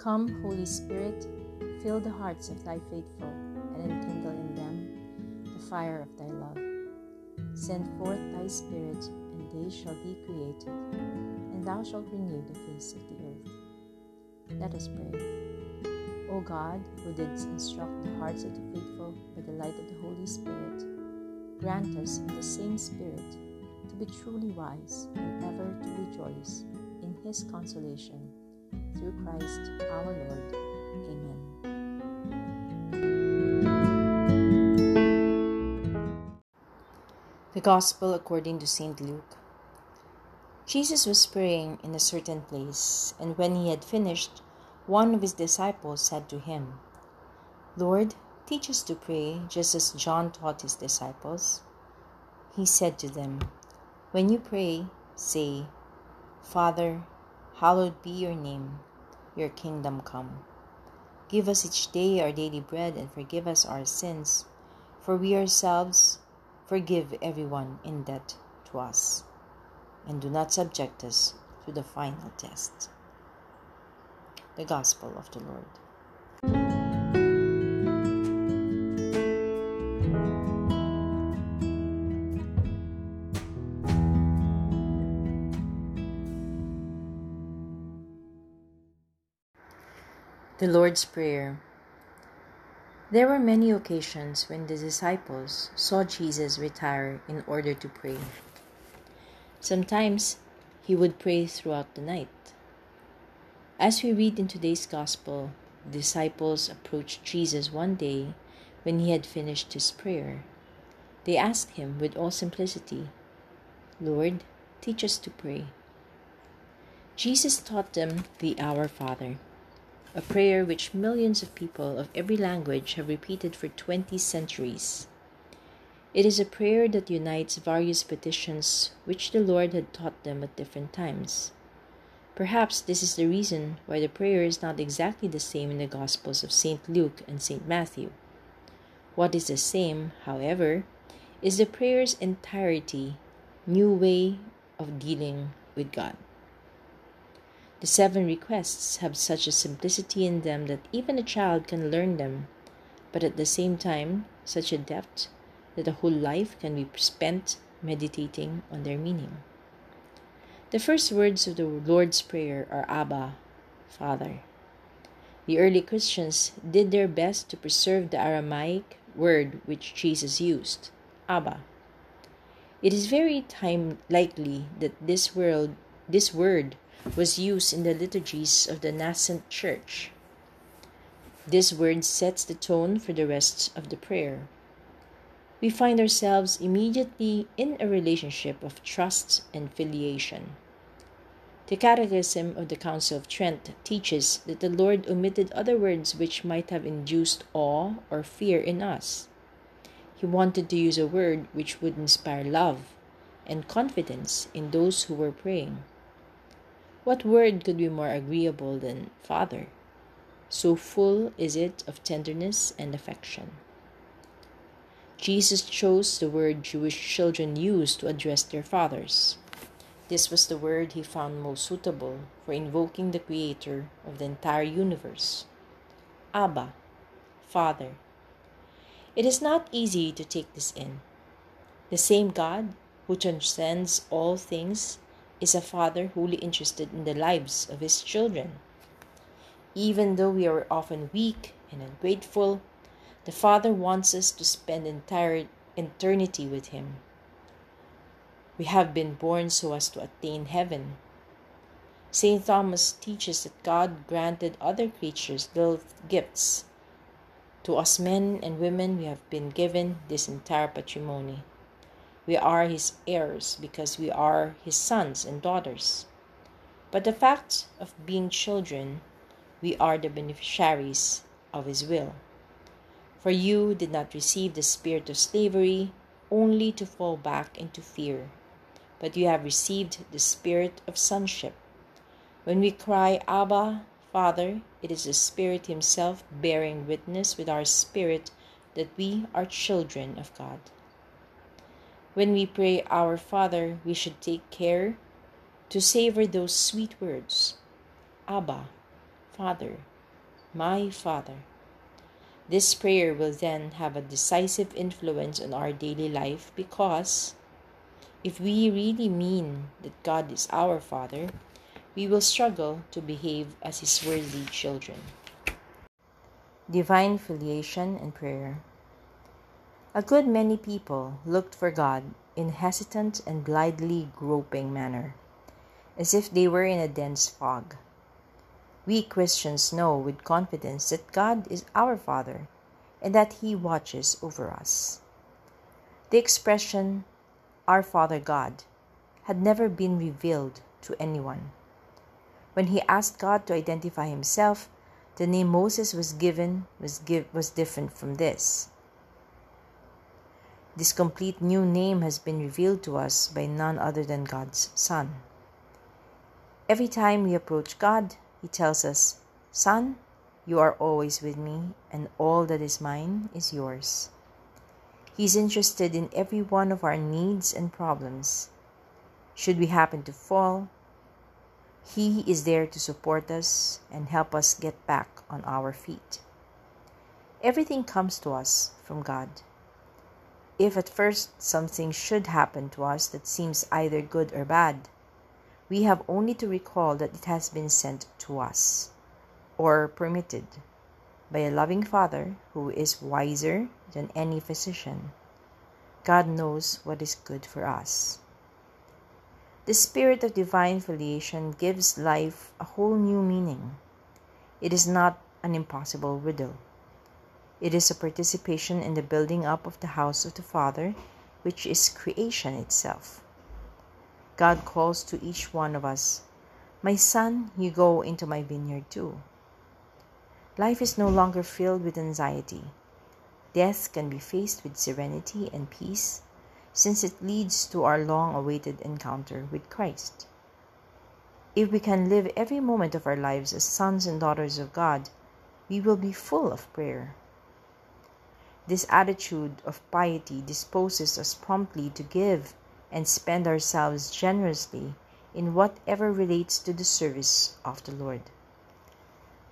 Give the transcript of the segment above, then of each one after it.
Come, Holy Spirit, fill the hearts of thy faithful, and enkindle in them the fire of thy love. Send forth thy Spirit, and they shall be created, and thou shalt renew the face of the earth. Let us pray. O God, who didst instruct the hearts of the faithful by the light of the Holy Spirit, grant us in the same Spirit to be truly wise and ever to rejoice in his consolation. Through Christ our Lord. Amen. The Gospel according to St. Luke. Jesus was praying in a certain place, and when he had finished, one of his disciples said to him, Lord, teach us to pray, just as John taught his disciples. He said to them, When you pray, say, Father, hallowed be your name, your kingdom come. Give us each day our daily bread, and forgive us our sins, for we ourselves forgive everyone in debt to us. And do not subject us to the final test. The Gospel of the Lord. The Lord's Prayer. There were many occasions when the disciples saw Jesus retire in order to pray. Sometimes he would pray throughout the night. As we read in today's Gospel, the disciples approached Jesus one day when he had finished his prayer. They asked him with all simplicity, Lord, teach us to pray. Jesus taught them the Our Father a prayer which millions of people of every language have repeated for 20 centuries. It is a prayer that unites various petitions which the Lord had taught them at different times. Perhaps this is the reason why the prayer is not exactly the same in the Gospels of St. Luke and St. Matthew. What is the same, however, is the prayer's entirety, new way of dealing with God. The seven requests have such a simplicity in them that even a child can learn them, but at the same time, such a depth that a whole life can be spent meditating on their meaning. The first words of the Lord's Prayer are Abba, Father. The early Christians did their best to preserve the Aramaic word which Jesus used, Abba. It is very time likely that this word, this word was used in the liturgies of the nascent church. This word sets the tone for the rest of the prayer. We find ourselves immediately in a relationship of trust and filiation. The Catechism of the Council of Trent teaches that the Lord omitted other words which might have induced awe or fear in us. He wanted to use a word which would inspire love and confidence in those who were praying. What word could be more agreeable than Father? So full is it of tenderness and affection. Jesus chose the word Jewish children used to address their fathers. This was the word he found most suitable for invoking the Creator of the entire universe Abba, Father. It is not easy to take this in. The same God who transcends all things is a father wholly interested in the lives of his children. Even though we are often weak and ungrateful, the Father wants us to spend entire eternity with him. We have been born so as to attain heaven. St. Thomas teaches that God granted other creatures little gifts. To us men and women, we have been given this entire patrimony. We are his heirs because we are his sons and daughters. But the fact of being children, we are the beneficiaries of his will. For you did not receive the spirit of slavery only to fall back into fear, but you have received the spirit of sonship. When we cry, Abba, Father, it is the Spirit Himself bearing witness with our spirit that we are children of God. When we pray Our Father, we should take care to savor those sweet words Abba, Father, My Father. This prayer will then have a decisive influence on our daily life because if we really mean that God is our Father, we will struggle to behave as His worthy children. Divine Filiation and Prayer A good many people looked for God in hesitant and blindly groping manner, as if they were in a dense fog. We Christians know with confidence that God is our Father and that He watches over us. The expression our Father God, had never been revealed to anyone. When he asked God to identify himself, the name Moses was given was, give, was different from this. This complete new name has been revealed to us by none other than God's Son. Every time we approach God, He tells us, Son, you are always with me, and all that is mine is yours. He is interested in every one of our needs and problems. Should we happen to fall, He is there to support us and help us get back on our feet. Everything comes to us from God. If at first something should happen to us that seems either good or bad, we have only to recall that it has been sent to us or permitted by a loving Father who is wiser than any physician. God knows what is good for us. The spirit of divine filiation gives life a whole new meaning. It is not an impossible riddle. It is a participation in the building up of the house of the Father, which is creation itself. God calls to each one of us, My son, you go into my vineyard too. Life is no longer filled with anxiety. Death can be faced with serenity and peace since it leads to our long awaited encounter with Christ. If we can live every moment of our lives as sons and daughters of God, we will be full of prayer. This attitude of piety disposes us promptly to give and spend ourselves generously in whatever relates to the service of the Lord.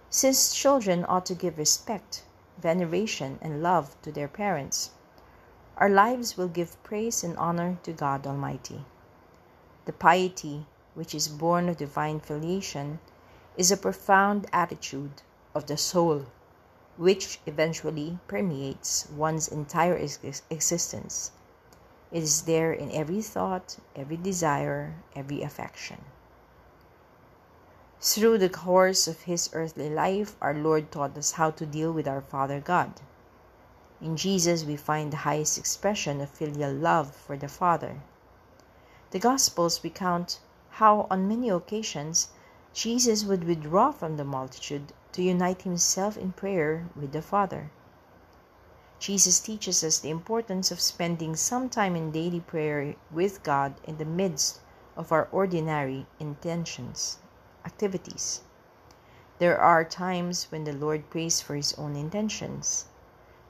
Since children ought to give respect, veneration, and love to their parents, our lives will give praise and honor to God Almighty. The piety which is born of divine filiation is a profound attitude of the soul which eventually permeates one's entire ex- existence. It is there in every thought, every desire, every affection. Through the course of his earthly life, our Lord taught us how to deal with our Father God. In Jesus, we find the highest expression of filial love for the Father. The Gospels recount how, on many occasions, Jesus would withdraw from the multitude to unite himself in prayer with the Father. Jesus teaches us the importance of spending some time in daily prayer with God in the midst of our ordinary intentions activities. There are times when the Lord prays for his own intentions.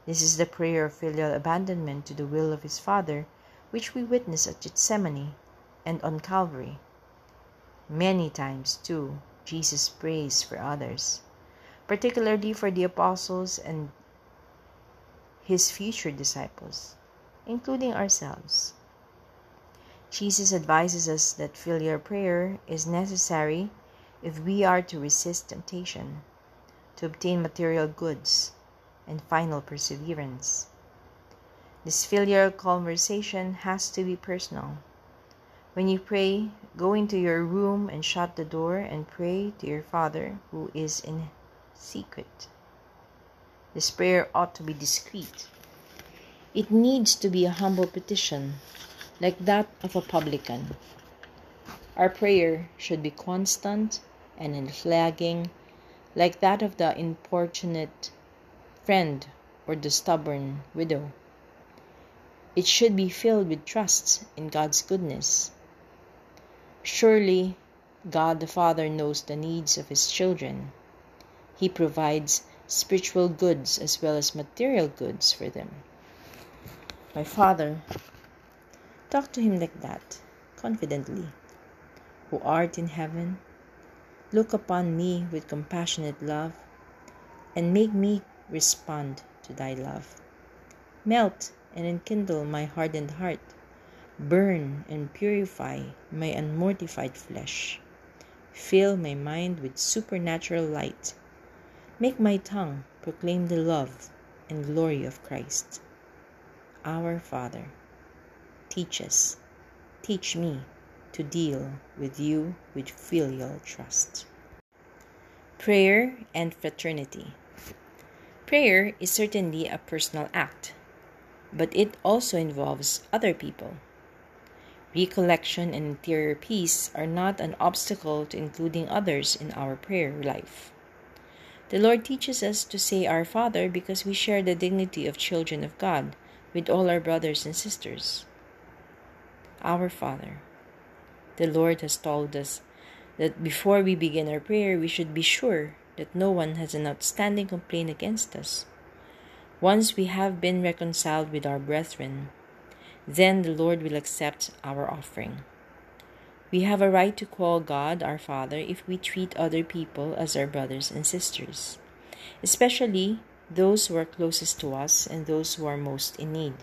This is the prayer of filial abandonment to the will of his Father, which we witness at Gethsemane and on Calvary. Many times, too, Jesus prays for others, particularly for the apostles and his future disciples, including ourselves. Jesus advises us that filial prayer is necessary if we are to resist temptation, to obtain material goods, and final perseverance. This filial conversation has to be personal. When you pray, go into your room and shut the door and pray to your Father who is in secret. This prayer ought to be discreet. It needs to be a humble petition, like that of a publican. Our prayer should be constant and unflagging, like that of the importunate friend or the stubborn widow. It should be filled with trust in God's goodness. Surely, God the Father knows the needs of His children. He provides spiritual goods as well as material goods for them. My Father, talk to Him like that, confidently. Who art in heaven, Look upon me with compassionate love. and make me respond to thy love. Melt and enkindle my hardened heart. Burn and purify my unmortified flesh. Fill my mind with supernatural light. Make my tongue proclaim the love and glory of Christ. Our Father, teach us, teach me to deal with you with filial trust. Prayer and fraternity. Prayer is certainly a personal act, but it also involves other people. Recollection and interior peace are not an obstacle to including others in our prayer life. The Lord teaches us to say Our Father because we share the dignity of children of God with all our brothers and sisters. Our Father. The Lord has told us that before we begin our prayer, we should be sure that no one has an outstanding complaint against us. Once we have been reconciled with our brethren, then the Lord will accept our offering. We have a right to call God our Father if we treat other people as our brothers and sisters, especially those who are closest to us and those who are most in need.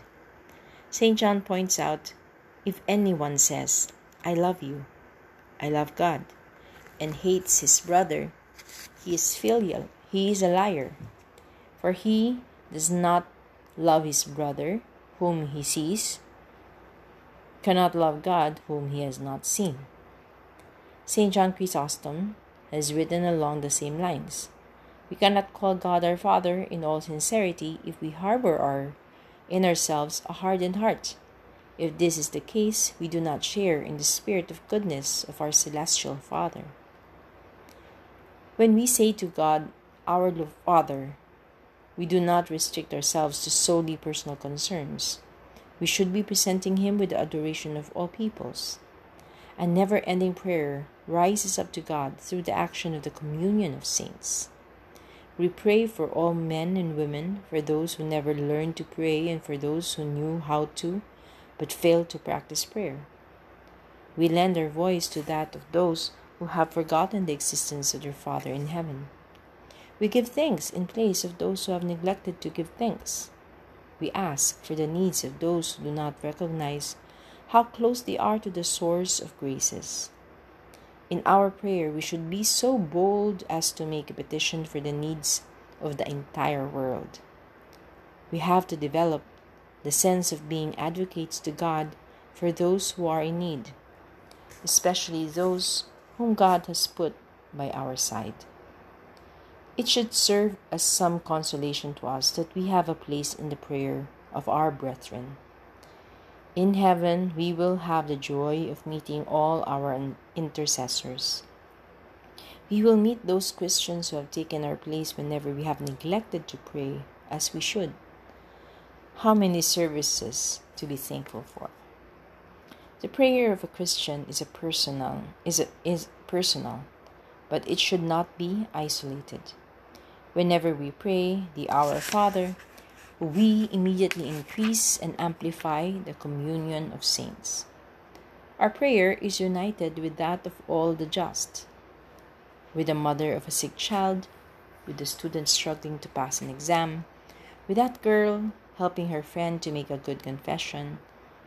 St. John points out if anyone says, I love you, I love God, and hates his brother, he is filial, he is a liar. For he does not love his brother whom he sees, cannot love God whom he has not seen. St. John Chrysostom has written along the same lines. We cannot call God our Father in all sincerity if we harbor our, in ourselves a hardened heart. If this is the case, we do not share in the spirit of goodness of our celestial Father. When we say to God, Our Father, we do not restrict ourselves to solely personal concerns. We should be presenting Him with the adoration of all peoples. A never ending prayer rises up to God through the action of the communion of saints. We pray for all men and women, for those who never learned to pray, and for those who knew how to but failed to practice prayer. We lend our voice to that of those who have forgotten the existence of their Father in heaven. We give thanks in place of those who have neglected to give thanks. We ask for the needs of those who do not recognize how close they are to the source of graces. In our prayer, we should be so bold as to make a petition for the needs of the entire world. We have to develop the sense of being advocates to God for those who are in need, especially those whom God has put by our side. It should serve as some consolation to us that we have a place in the prayer of our brethren. In heaven, we will have the joy of meeting all our intercessors. We will meet those Christians who have taken our place whenever we have neglected to pray as we should. How many services to be thankful for? The prayer of a Christian is a personal is a, is personal, but it should not be isolated. Whenever we pray the Our Father, we immediately increase and amplify the communion of saints. Our prayer is united with that of all the just, with the mother of a sick child, with the student struggling to pass an exam, with that girl helping her friend to make a good confession,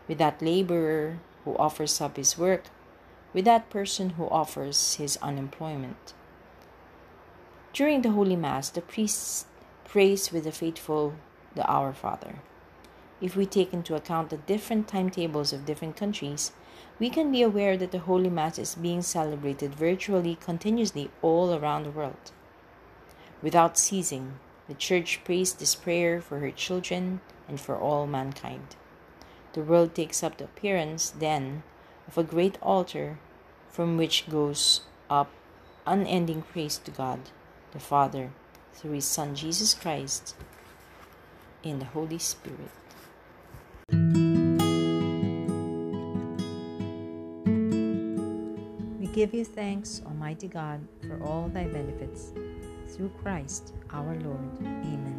with that laborer who offers up his work, with that person who offers his unemployment. During the Holy Mass, the priest prays with the faithful the Our Father. If we take into account the different timetables of different countries, we can be aware that the Holy Mass is being celebrated virtually continuously all around the world. Without ceasing, the Church prays this prayer for her children and for all mankind. The world takes up the appearance, then, of a great altar from which goes up unending praise to God the Father, through His Son Jesus Christ, in the Holy Spirit. We give you thanks, Almighty God, for all thy benefits, through Christ our Lord. Amen.